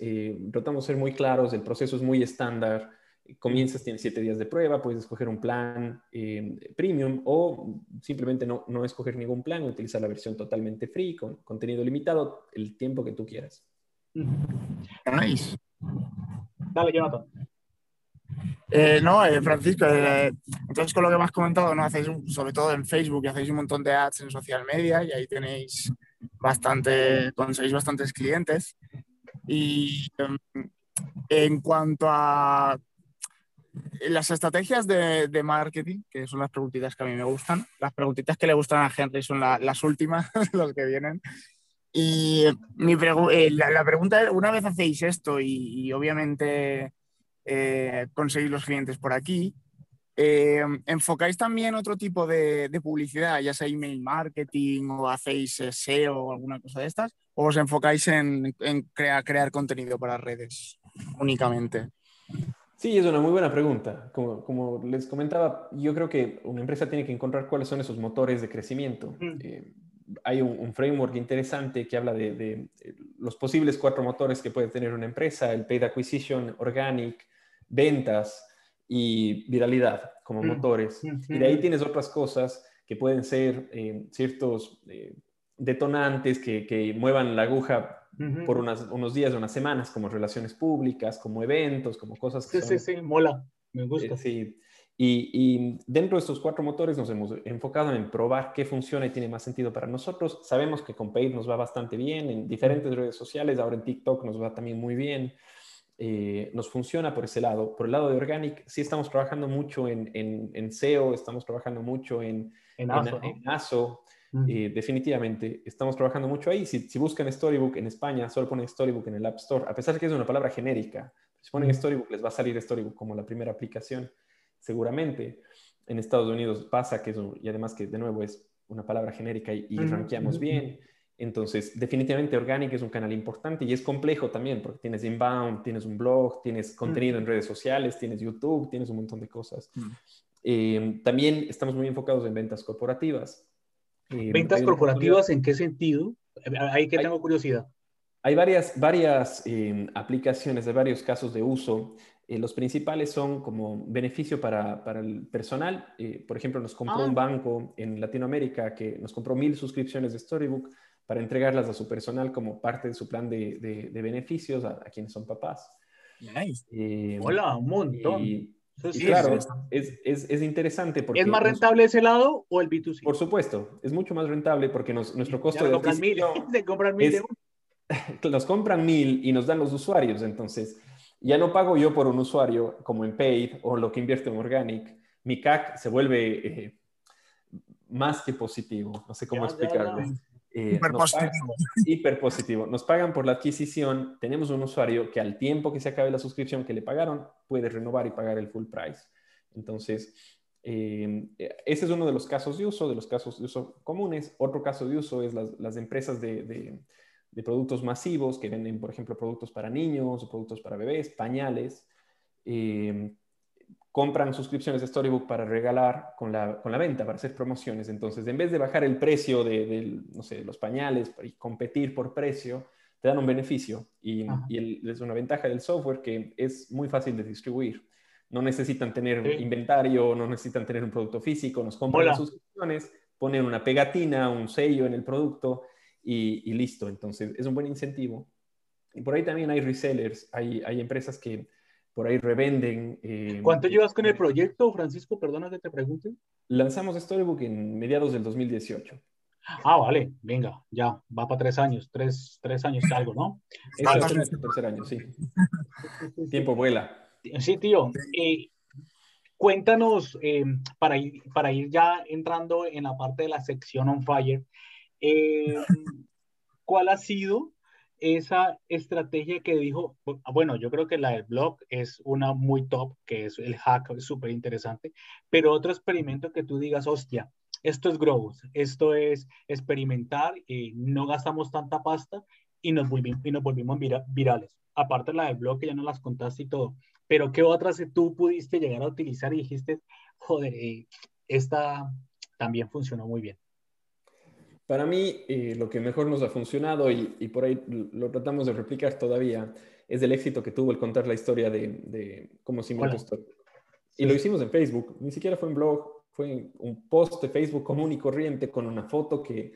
tratamos de ser muy claros, el proceso es muy estándar comienzas, tienes siete días de prueba, puedes escoger un plan eh, premium o simplemente no, no, escoger ningún plan, utilizar la versión totalmente free, con contenido limitado, el tiempo que tú quieras. Nice. Dale, Jonathan. Eh, no, eh, Francisco, entonces con lo que me has comentado, ¿no? Hacéis sobre todo en Facebook, y hacéis un montón de ads en social media y ahí tenéis bastante, conseguís bastantes clientes. Y em, en cuanto a las estrategias de, marketing, que son las preguntitas que a mí me gustan, las preguntitas que le gustan a Henry son las últimas, (laughs) los que vienen. Y mi eh, la, pregunta es, una vez hacéis esto y, obviamente eh, conseguís los clientes por aquí, eh, ¿enfocáis también otro tipo de, publicidad, ya sea email marketing o hacéis SEO o alguna cosa de estas? ¿O os enfocáis en, crear contenido para redes únicamente? Sí, es una muy buena pregunta. Como, les comentaba, yo creo que una empresa tiene que encontrar cuáles son esos motores de crecimiento. Eh, hay un, framework interesante que habla de, eh, los posibles cuatro motores que puede tener una empresa, el paid acquisition, organic, ventas y viralidad como motores. Y de ahí tienes otras cosas que pueden ser eh, ciertos detonantes que, que, muevan la aguja por unos días o unas semanas, como relaciones públicas, como eventos, como cosas que... Sí, sí, sí, mola, me gusta. Eh, sí. Y, y, dentro de estos cuatro motores nos hemos enfocado en probar qué funciona y tiene más sentido para nosotros. Sabemos que con Paid nos va bastante bien, en diferentes redes sociales, ahora en TikTok nos va también muy bien. Eh, nos funciona por ese lado. Por el lado de Organic, sí estamos trabajando mucho en, en, en SEO, estamos trabajando mucho en, en ASO. Eh, definitivamente, estamos trabajando mucho ahí. Si, si, buscan Storybook en España, solo ponen Storybook en el App Store, a pesar de que es una palabra genérica. Si ponen Storybook, les va a salir Storybook como la primera aplicación, seguramente. En Estados Unidos pasa que eso, y además que de nuevo es una palabra genérica y, y rankeamos bien. Entonces, definitivamente Organic es un canal importante y es complejo también porque tienes inbound, tienes un blog, tienes contenido en redes sociales, tienes YouTube, tienes un montón de cosas. Eh, también estamos muy enfocados en ventas corporativas. ¿Ventas corporativas en qué sentido? Ahí que tengo curiosidad. Hay varias, varias em, aplicaciones de varios casos de uso. Eh, los principales son como beneficio para, para el personal. Eh, por ejemplo, nos compró un ah. banco en Latinoamérica que nos compró mil suscripciones de Storybook para entregarlas a su personal como parte de su plan de, de, beneficios a, quienes son papás. Eh, Hola, un montón. Y, claro, es, es, es, interesante porque... ¿Es más rentable ese lado o el B2C? Por supuesto, es mucho más rentable porque nuestro costo de adquisición... (laughs) de comprar mil (laughs) Nos compran mil y nos dan los usuarios, entonces ya no pago yo por un usuario como en Paid o lo que invierto en Organic. Mi CAC se vuelve eh, más que positivo, no sé cómo explicarlo. Eh, hiper positivo. hiper positivo. Nos pagan por la adquisición. Tenemos un usuario que al tiempo que se acabe la suscripción que le pagaron, puede renovar y pagar el full price. Entonces, eh, ese es uno de los casos de uso, de los casos de uso comunes. Otro caso de uso es las, empresas de, productos masivos que venden, por ejemplo, productos para niños o productos para bebés, pañales. Eh, compran suscripciones de Storybook para regalar con la, con la, venta, para hacer promociones. Entonces, en vez de bajar el precio de, no sé, los pañales y competir por precio, te dan un beneficio. Y, y es una ventaja del software que es muy fácil de distribuir. No necesitan tener inventario, no necesitan tener un producto físico, nos compran las suscripciones, ponen una pegatina, un sello en el producto y, y, listo. Entonces, es un buen incentivo. Y por ahí también hay resellers, hay, hay empresas que por ahí revenden. Eh, ¿Cuánto llevas con el proyecto, Francisco? Perdona que te pregunte. Lanzamos Storybook en mediados del 2018. Ah, vale, venga, ya, va para tres años, tres, tres años algo, ¿no? Es el tercer año, sí. (laughs) Tiempo vuela. Sí, tío. Eh, cuéntanos, eh, para, ir, para ir ya entrando en la parte de la sección on fire, ¿cuál ha sido esa estrategia que dijo, bueno, yo creo que la del blog es una muy top, que es el hack, súper interesante, pero otro experimento que tú digas, hostia, esto es growth, esto es experimentar, y no gastamos tanta pasta y nos volvimos, y nos volvimos virales. Aparte la del blog, que ya no las contaste y todo, pero ¿qué otras tú pudiste llegar a utilizar y dijiste, joder, eh, esta también funcionó muy bien? Para mí, eh, lo que mejor nos ha funcionado y, por ahí lo tratamos de replicar todavía es el éxito que tuvo el contar la historia de, cómo se inventó esto. Y lo hicimos en Facebook, ni siquiera fue en blog, fue un post de Facebook común y corriente con una foto que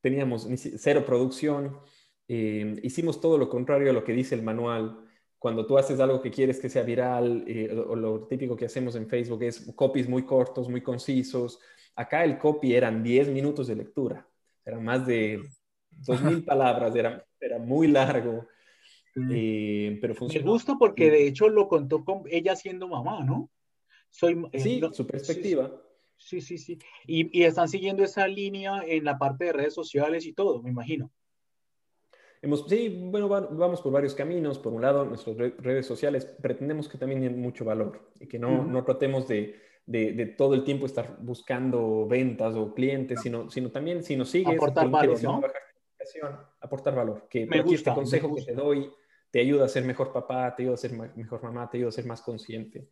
teníamos cero producción. Eh, hicimos todo lo contrario a lo que dice el manual. Cuando tú haces algo que quieres que sea viral, eh, o lo típico que hacemos en Facebook es copies muy cortos, muy concisos. Acá el copy eran 10 minutos de lectura era más de (laughs) 2.000 palabras, era, era muy largo, eh, pero funcionó. Me gusta porque de hecho lo contó con ella siendo mamá, ¿no? Soy, eh, sí, su perspectiva. Sí, sí, sí. Y, y, están siguiendo esa línea en la parte de redes sociales y todo, me imagino. Hemos, sí, bueno, vamos por varios caminos. Por un lado, nuestras redes sociales pretendemos que también tienen mucho valor y que no, no tratemos de de, todo el tiempo estar buscando ventas o clientes, sino, sino también si nos sigues, aportar valor, ¿no? aportar valor. Que me gusta, este consejo que te doy te ayuda a ser mejor papá, te ayuda a ser mejor mamá, te ayuda a ser más consciente.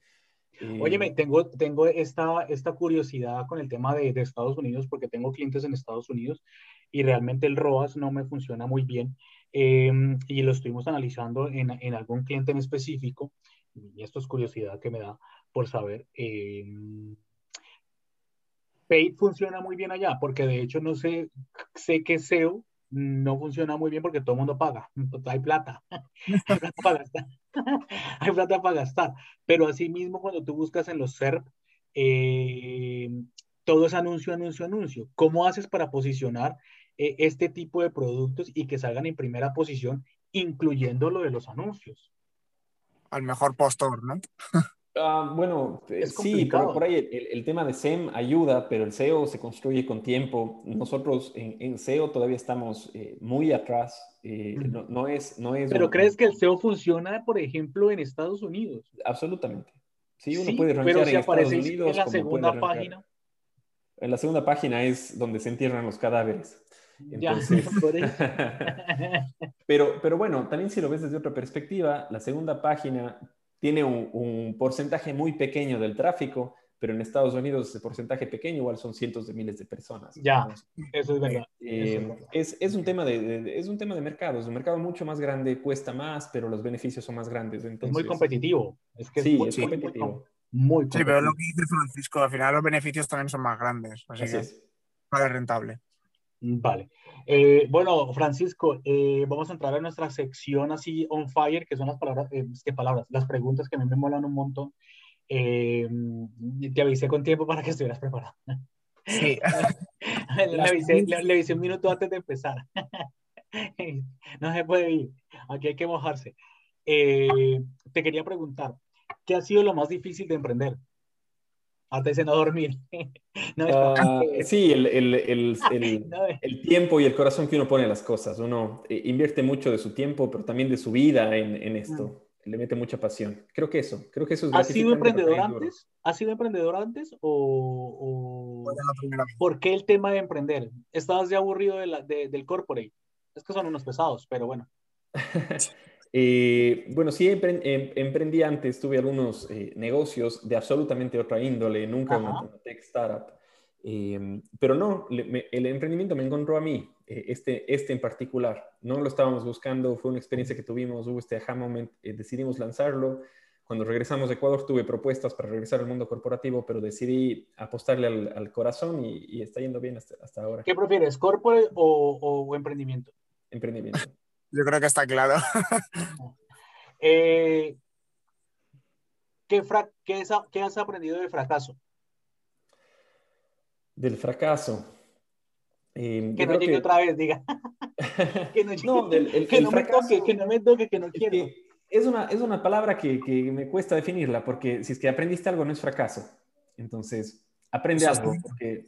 Oye, me tengo, tengo esta, esta curiosidad con el tema de, de, Estados Unidos, porque tengo clientes en Estados Unidos y realmente el ROAS no me funciona muy bien. Em, y lo estuvimos analizando en, en, algún cliente en específico, y esto es curiosidad que me da, por saber. Eh, Paid funciona muy bien allá, porque de hecho no sé, sé que SEO no funciona muy bien porque todo el mundo paga, (laughs) hay plata, (laughs) hay plata para gastar, (laughs) hay plata para gastar, pero asimismo cuando tú buscas en los SERP, eh, todo es anuncio, anuncio, anuncio. ¿Cómo haces para posicionar eh, este tipo de productos y que salgan en primera posición, incluyendo lo de los anuncios? Al mejor postor, ¿no? Ah, bueno, eh, sí, por, por ahí el, tema de SEM ayuda, pero el SEO se construye con tiempo. Nosotros en, SEO todavía estamos eh, muy atrás. Eh, no, es, no es. Pero crees que el SEO funciona, por ejemplo, en Estados Unidos? Absolutamente. Sí, uno puede rankear en Estados Unidos. En la segunda página. En la segunda página es donde se entierran los cadáveres. Entonces, (laughs) (laughs) pero, pero bueno, también si lo ves desde otra perspectiva, la segunda página tiene un, porcentaje muy pequeño del tráfico, pero en Estados Unidos ese porcentaje pequeño igual son cientos de miles de personas. Ya, eso es verdad. Eh, es, un tema de, es un tema de mercado, es un mercado mucho más grande, cuesta más, pero los beneficios son más grandes. Entonces, es muy competitivo. Es que sí, es, competitivo. Muy, Sí, pero lo que dice Francisco, al final los beneficios también son más grandes. Así, que es. Para rentable. Vale. Eh, bueno, Francisco, eh, vamos a entrar a nuestra sección así on fire, que son las palabras, eh, ¿qué palabras? Las preguntas que a mí me molan un montón. te avisé con tiempo para que estuvieras preparado. Sí. (laughs) le, avisé, le, avisé, un minuto antes de empezar. (laughs) no se puede ir. Aquí hay que mojarse. te quería preguntar, ¿qué ha sido lo más difícil de emprender? Antes de no dormir. (laughs) Ah, sí, el, el, el, (laughs) el, tiempo y el corazón que uno pone a las cosas. Uno eh, invierte mucho de su tiempo, pero también de su vida en, en esto. Le mete mucha pasión. Creo que eso, creo que eso es ¿Has sido emprendedor antes? ¿Has sido emprendedor antes o, por qué el tema de emprender? ¿Estabas ya aburrido de la, de, del corporate? Es que son unos pesados, pero bueno. (laughs) Eh, bueno, sí, em, emprendí antes, tuve algunos eh, negocios de absolutamente otra índole, nunca una, tech startup. Em, pero no, el emprendimiento me encontró a mí, eh, este, este en particular. No lo estábamos buscando, fue una experiencia que tuvimos, hubo este aha moment, decidimos lanzarlo. Cuando regresamos a Ecuador tuve propuestas para regresar al mundo corporativo, pero decidí apostarle al, corazón y, está yendo bien hasta, hasta, ahora. ¿Qué prefieres, corporate o, o emprendimiento? Emprendimiento. Yo creo que está claro. (laughs) Eh, ¿qué, has aprendido del fracaso? Del fracaso. Eh, que no llegue otra vez, diga. (laughs) que no, me toque, que no me toque, que no quiero. Es, una, es una palabra que, me cuesta definirla, porque si es que aprendiste algo no es fracaso. Entonces, aprende algo, porque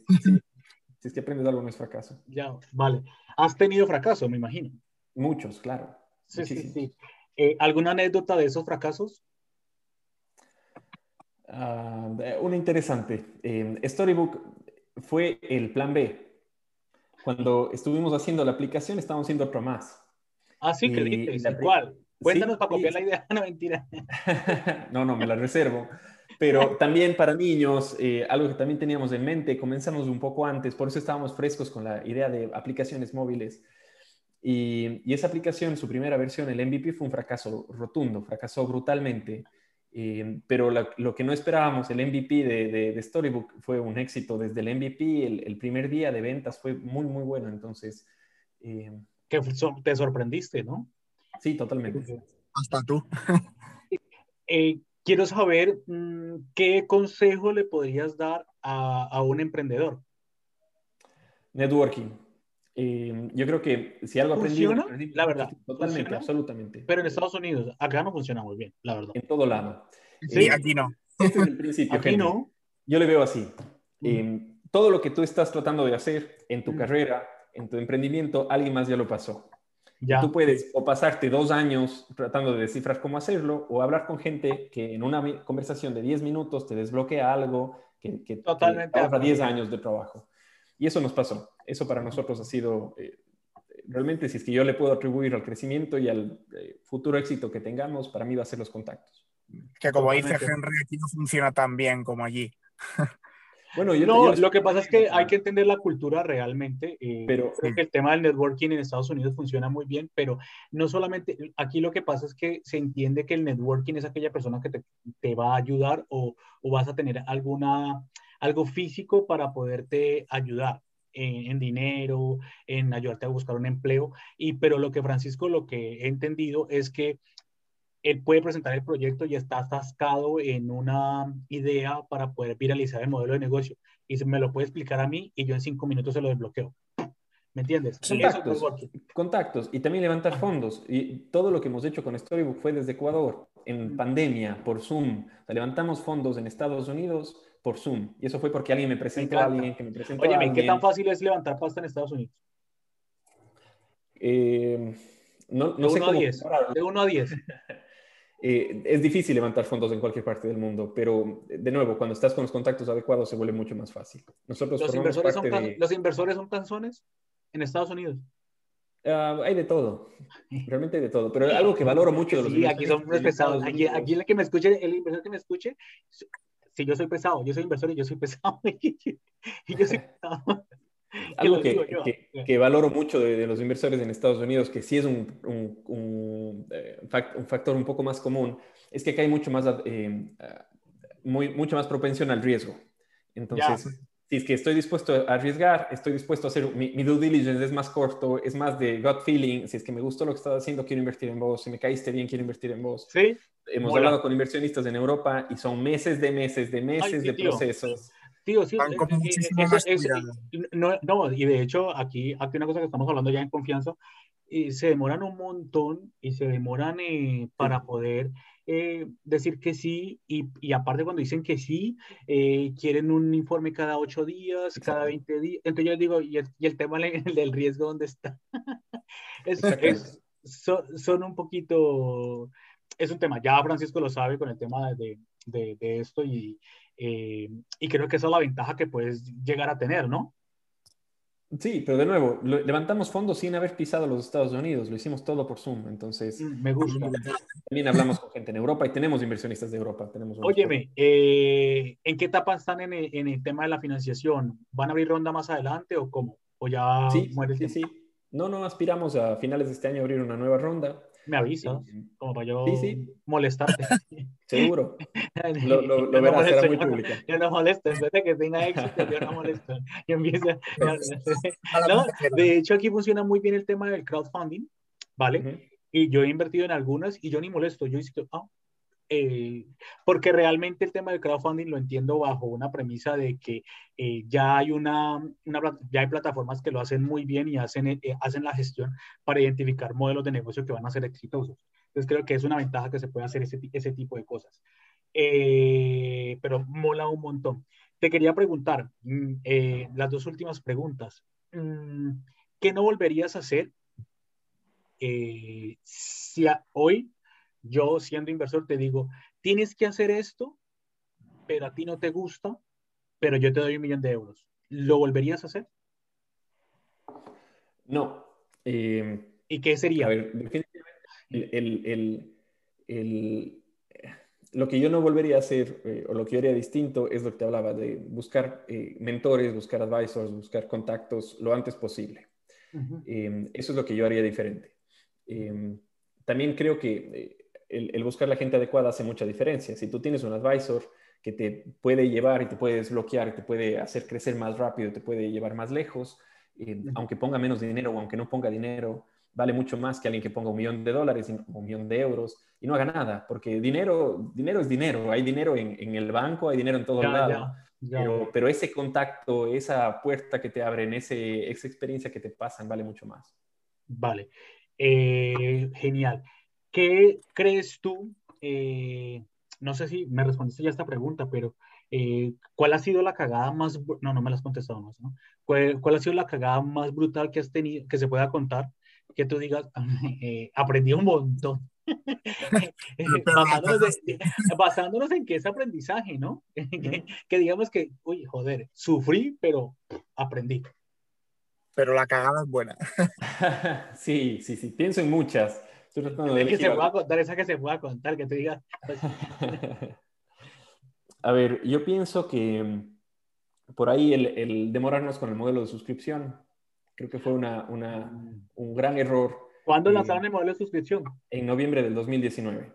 si es que aprendes algo no es fracaso. Ya, vale. Has tenido fracaso, me imagino. Muchos, claro. Sí, sí, sí. Eh, ¿Alguna anécdota de esos fracasos? Ah, una interesante. Storybook fue el plan B. Cuando estuvimos haciendo la aplicación, estábamos haciendo otra más. Ah, sí, que dices. ¿Cuál? Cuéntanos para copiar la idea. (laughs) No, mentira. (laughs) no, no, me la reservo. Pero también para niños, eh, algo que también teníamos en mente, comenzamos un poco antes, por eso estábamos frescos con la idea de aplicaciones móviles. Y, esa aplicación, su primera versión, el MVP, fue un fracaso rotundo, fracasó brutalmente. Eh, pero lo que no esperábamos, el MVP de, Storybook fue un éxito desde el MVP, el, primer día de ventas fue muy, muy bueno. Entonces... Eh, que te sorprendiste, ¿no? Sí, totalmente. Hasta tú. (laughs) Eh, quiero saber mm, qué consejo le podrías dar a, a un emprendedor. Networking eh, yo creo que si algo aprendí... La verdad. Totalmente, absolutamente. Pero en Estados Unidos, acá no funciona muy bien, la verdad. En todo lado. Sí, eh, aquí no. Este es el principio. (laughs) aquí no. Yo le veo así. Eh, todo lo que tú estás tratando de hacer en tu carrera, en tu emprendimiento, alguien más ya lo pasó. Ya. Tú puedes o pasarte dos años tratando de descifrar cómo hacerlo o hablar con gente que en una conversación de 10 minutos te desbloquea algo que, que, Totalmente que ahorra 10 años de trabajo. Y eso nos pasó. Eso para nosotros ha sido, eh, realmente, si es que yo le puedo atribuir al crecimiento y al eh, futuro éxito que tengamos, para mí va a ser los contactos. Que como dice Henry, aquí no funciona tan bien como allí. (laughs) Bueno, yo, no, lo que pasa es que hay que entender la cultura realmente. Eh, pero creo que el tema del networking en Estados Unidos funciona muy bien, pero no solamente, aquí lo que pasa es que se entiende que el networking es aquella persona que te, te va a ayudar o, o, vas a tener alguna algo físico para poderte ayudar en, dinero, en ayudarte a buscar un empleo. Y, pero lo que Francisco, lo que he entendido es que él puede presentar el proyecto y está atascado en una idea para poder viralizar el modelo de negocio. Y se me lo puede explicar a mí y yo en cinco minutos se lo desbloqueo. ¿Me entiendes? Contactos, contactos y también levantar fondos. Y todo lo que hemos hecho con Storybook fue desde Ecuador, en pandemia, por Zoom. levantamos fondos en Estados Unidos, por Zoom. Y eso fue porque alguien me presentó a alguien que me presentó Oye, a alguien. ¿qué tan fácil es levantar pasta en Estados Unidos? Eh, no, no de sé 1 a 10. De 1 a 10. (laughs) Eh, es difícil levantar fondos en cualquier parte del mundo, pero de nuevo, cuando estás con los contactos adecuados se vuelve mucho más fácil. Nosotros ¿Los, inversores son, ¿Los inversores son canzones en Estados Unidos? Uh, hay de todo, realmente hay de todo, pero algo que valoro mucho de los Sí, aquí son muy pesados. Aquí, aquí el que me escuche, el inversor que me escuche, si yo soy pesado, yo soy inversor y yo soy pesado. (laughs) y yo soy (laughs) pesado. (laughs) Algo que, que, valoro mucho de, los inversores en Estados Unidos, que sí es un, un, un, eh, un factor un poco más común, es que acá hay mucho más, eh, muy, mucho más propensión al riesgo. Entonces, si es que estoy dispuesto a arriesgar, estoy dispuesto a hacer, mi, due diligence es más corto, es más de gut feeling, si es que me gustó lo que estás haciendo, quiero invertir en vos, si me caíste bien, quiero invertir en vos. Sí. Hemos hablado con inversionistas en Europa y son meses de meses de meses de procesos. Tío, sí, no, no, y de hecho aquí, aquí una cosa que estamos hablando ya en confianza, y se demoran un montón y se demoran eh, para poder eh, decir que sí y, y, aparte cuando dicen que sí, eh, quieren un informe cada ocho días, cada 20 días. Entonces yo digo, ¿y el, y el tema (laughs) del riesgo dónde está? (laughs) es, es, son, un poquito, es un tema, ya Francisco lo sabe con el tema de, de, de esto y, eh, y creo que esa es la ventaja que puedes llegar a tener, ¿no? Sí, pero de nuevo, levantamos fondos sin haber pisado los Estados Unidos, lo hicimos todo por Zoom, entonces... Mm, me gusta. También hablamos con gente en Europa y tenemos inversionistas de Europa. Tenemos Óyeme, eh, ¿en qué etapa están en el, tema de la financiación? ¿Van a abrir ronda más adelante o cómo? ¿O ya sí, sí, sí. No, no, aspiramos a finales de este año abrir una nueva ronda me avisas, como para yo molestarte. (laughs) Seguro. lo, lo, lo (laughs) verás, será muy pública. (laughs) Yo no molesto, en vez de que tenga éxito, yo no molesto. Yo empiezo, no, de hecho, aquí funciona muy bien el tema del crowdfunding, ¿vale? Y yo he invertido en algunas y yo ni molesto. Yo digo, ah, eh, porque realmente el tema del crowdfunding lo entiendo bajo una premisa de que eh, ya hay una, una, ya hay plataformas que lo hacen muy bien y hacen, eh, hacen la gestión para identificar modelos de negocio que van a ser exitosos. Entonces creo que es una ventaja que se puede hacer ese, ese tipo de cosas. pero mola un montón. Te quería preguntar mm, las dos últimas preguntas. Mm, ¿Qué no volverías a hacer si hoy yo siendo inversor te digo, tienes que hacer esto, pero a ti no te gusta, pero yo te doy un millón de euros. ¿Lo volverías a hacer? No. Eh, ¿Y qué sería? A ver, definitivamente, el, lo que yo no volvería a hacer, eh, o lo que yo haría distinto, es lo que te hablaba, de buscar eh, mentores, buscar advisors, buscar contactos lo antes posible. eso es lo que yo haría diferente. también creo que el, buscar la gente adecuada hace mucha diferencia. Si tú tienes un advisor que te puede llevar y te puede desbloquear, te puede hacer crecer más rápido, te puede llevar más lejos, eh, aunque ponga menos dinero o aunque no ponga dinero, vale mucho más que alguien que ponga un millón de dólares, un millón de euros y no haga nada, porque dinero, dinero es dinero. Hay dinero en, el banco, hay dinero en todo lado. Pero, ese contacto, esa puerta que te abren, ese, esa experiencia que te pasan, vale mucho más. Vale. Eh, genial. ¿Qué crees tú? Eh, no sé si me respondiste ya esta pregunta, pero eh, ¿cuál ha sido la cagada más, no, no me la has contestado más, ¿no? ¿Cuál, ha sido la cagada más brutal que has tenido, que se pueda contar? Que tú digas, (laughs) eh, aprendí un montón. (laughs) (laughs) basándonos, en que es aprendizaje, ¿no? que, que, digamos que, uy, joder, sufrí, pero aprendí. Pero la cagada es buena. sí, sí, sí, pienso en muchas. Que se pueda contar, esa que se pueda contar, que te diga. Pues. (laughs) A ver, yo pienso que mm, por ahí el, demorarnos con el modelo de suscripción, creo que fue una, una, mm. un gran error. ¿Cuándo lanzaron el modelo de suscripción? En noviembre del 2019.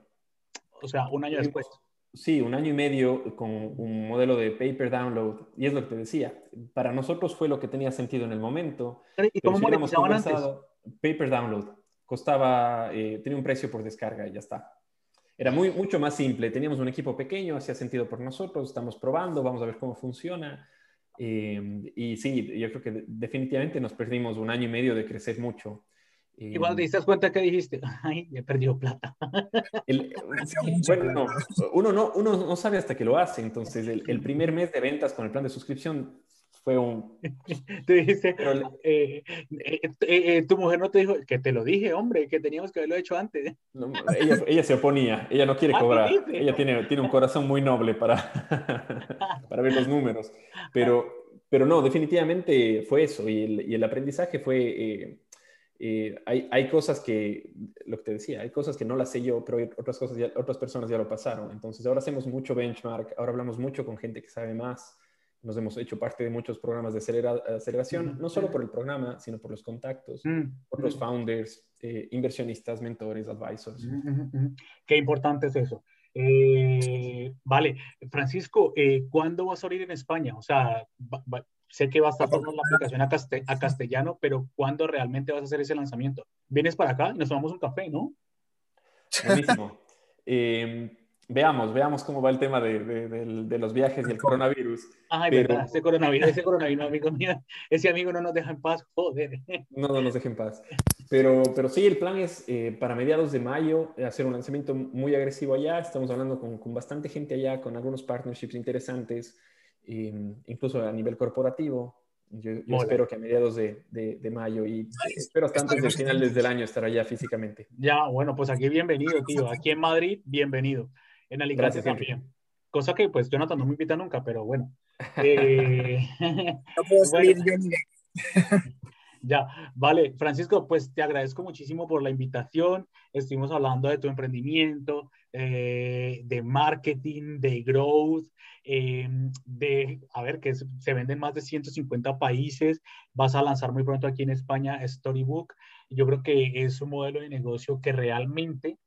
O sea, un año después. Sí, un año y medio con un modelo de paper download. Y es lo que te decía. Para nosotros fue lo que tenía sentido en el momento. ¿Y cómo monetizaban antes? Paper download costaba, eh, tenía un precio por descarga y ya está. Era muy, mucho más simple. Teníamos un equipo pequeño, hacía sentido por nosotros, estamos probando, vamos a ver cómo funciona. Eh, y sí, yo creo que definitivamente nos perdimos un año y medio de crecer mucho. y cuando te diste cuenta que dijiste, (laughs) ay, he perdido plata. (laughs) (laughs) bueno, uno, no, uno no sabe hasta que lo hace. Entonces, el, el, primer mes de ventas con el plan de suscripción fue un... (laughs) Tú dijiste, eh, eh, eh, tu mujer no te dijo, que te lo dije, hombre, que teníamos que haberlo hecho antes. ella, ella, se oponía, ella no quiere ah, cobrar, ella tiene, tiene un corazón muy noble para, (laughs) para ver los números, pero, pero no, definitivamente fue eso y el, y el aprendizaje fue... hay, hay, cosas que, lo que te decía, hay cosas que no las sé yo, pero otras cosas ya, otras personas ya lo pasaron. Entonces ahora hacemos mucho benchmark, ahora hablamos mucho con gente que sabe más nos hemos hecho parte de muchos programas de aceleración, no solo por el programa, sino por los contactos, mm, por los founders, eh, inversionistas, mentores, advisors. Qué importante es eso. Eh, vale, Francisco, eh, ¿cuándo vas a abrir en España? O sea, sé que vas a estar la aplicación a, a, castellano, pero ¿cuándo realmente vas a hacer ese lanzamiento? Vienes para acá y nos tomamos un café, ¿no? Buenísimo. (laughs) Veamos, veamos cómo va el tema de, los viajes y el coronavirus. Ay, verdad, ese coronavirus, ese coronavirus, amigo mío, ese amigo no nos deja en paz, joder. No, no nos deja en paz. Pero, pero sí, el plan es eh, para mediados de mayo hacer un lanzamiento muy agresivo allá. Estamos hablando con, con bastante gente allá, con algunos partnerships interesantes, em, incluso a nivel corporativo. Yo, espero que a mediados de, de, mayo y espero hasta antes del final del año estar allá físicamente. Ya, bueno, pues aquí bienvenido, tío. Aquí en Madrid, bienvenido. En Alicante también. Cosa que pues Jonathan no me invita nunca, pero bueno. (laughs) Eh, no puedo (laughs) salir yo ni Ya, vale, Francisco, pues te agradezco muchísimo por la invitación. Estuvimos hablando de tu emprendimiento, eh, de marketing, de growth, eh, de, a ver, que se venden más de 150 países. Vas a lanzar muy pronto aquí en España Storybook. Yo creo que es un modelo de negocio que realmente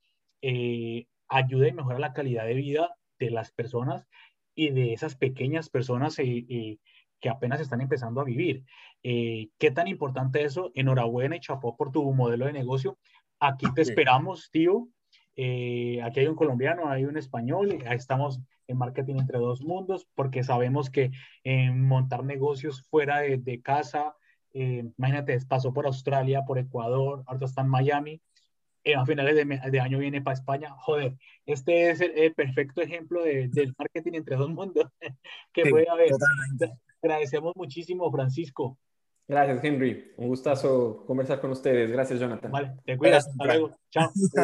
eh, ayuda y mejora la calidad de vida de las personas y de esas pequeñas personas que apenas están empezando a vivir. Eh, ¿Qué tan importante eso? Enhorabuena y chapó por tu modelo de negocio. Aquí te esperamos, tío. Eh, aquí hay un colombiano, hay un español, estamos en marketing entre dos mundos, porque sabemos que montar negocios fuera de, casa, eh, imagínate, pasó por Australia, por Ecuador, ahora está en Miami, a finales de, año viene para España. Joder, este es el, perfecto ejemplo de, del marketing entre dos mundos (laughs) que puede haber agradecemos muchísimo, Francisco. Gracias, Henry. Un gustazo conversar con ustedes. Gracias, Jonathan. Vale, te cuidas. Hasta luego. Chao. (laughs)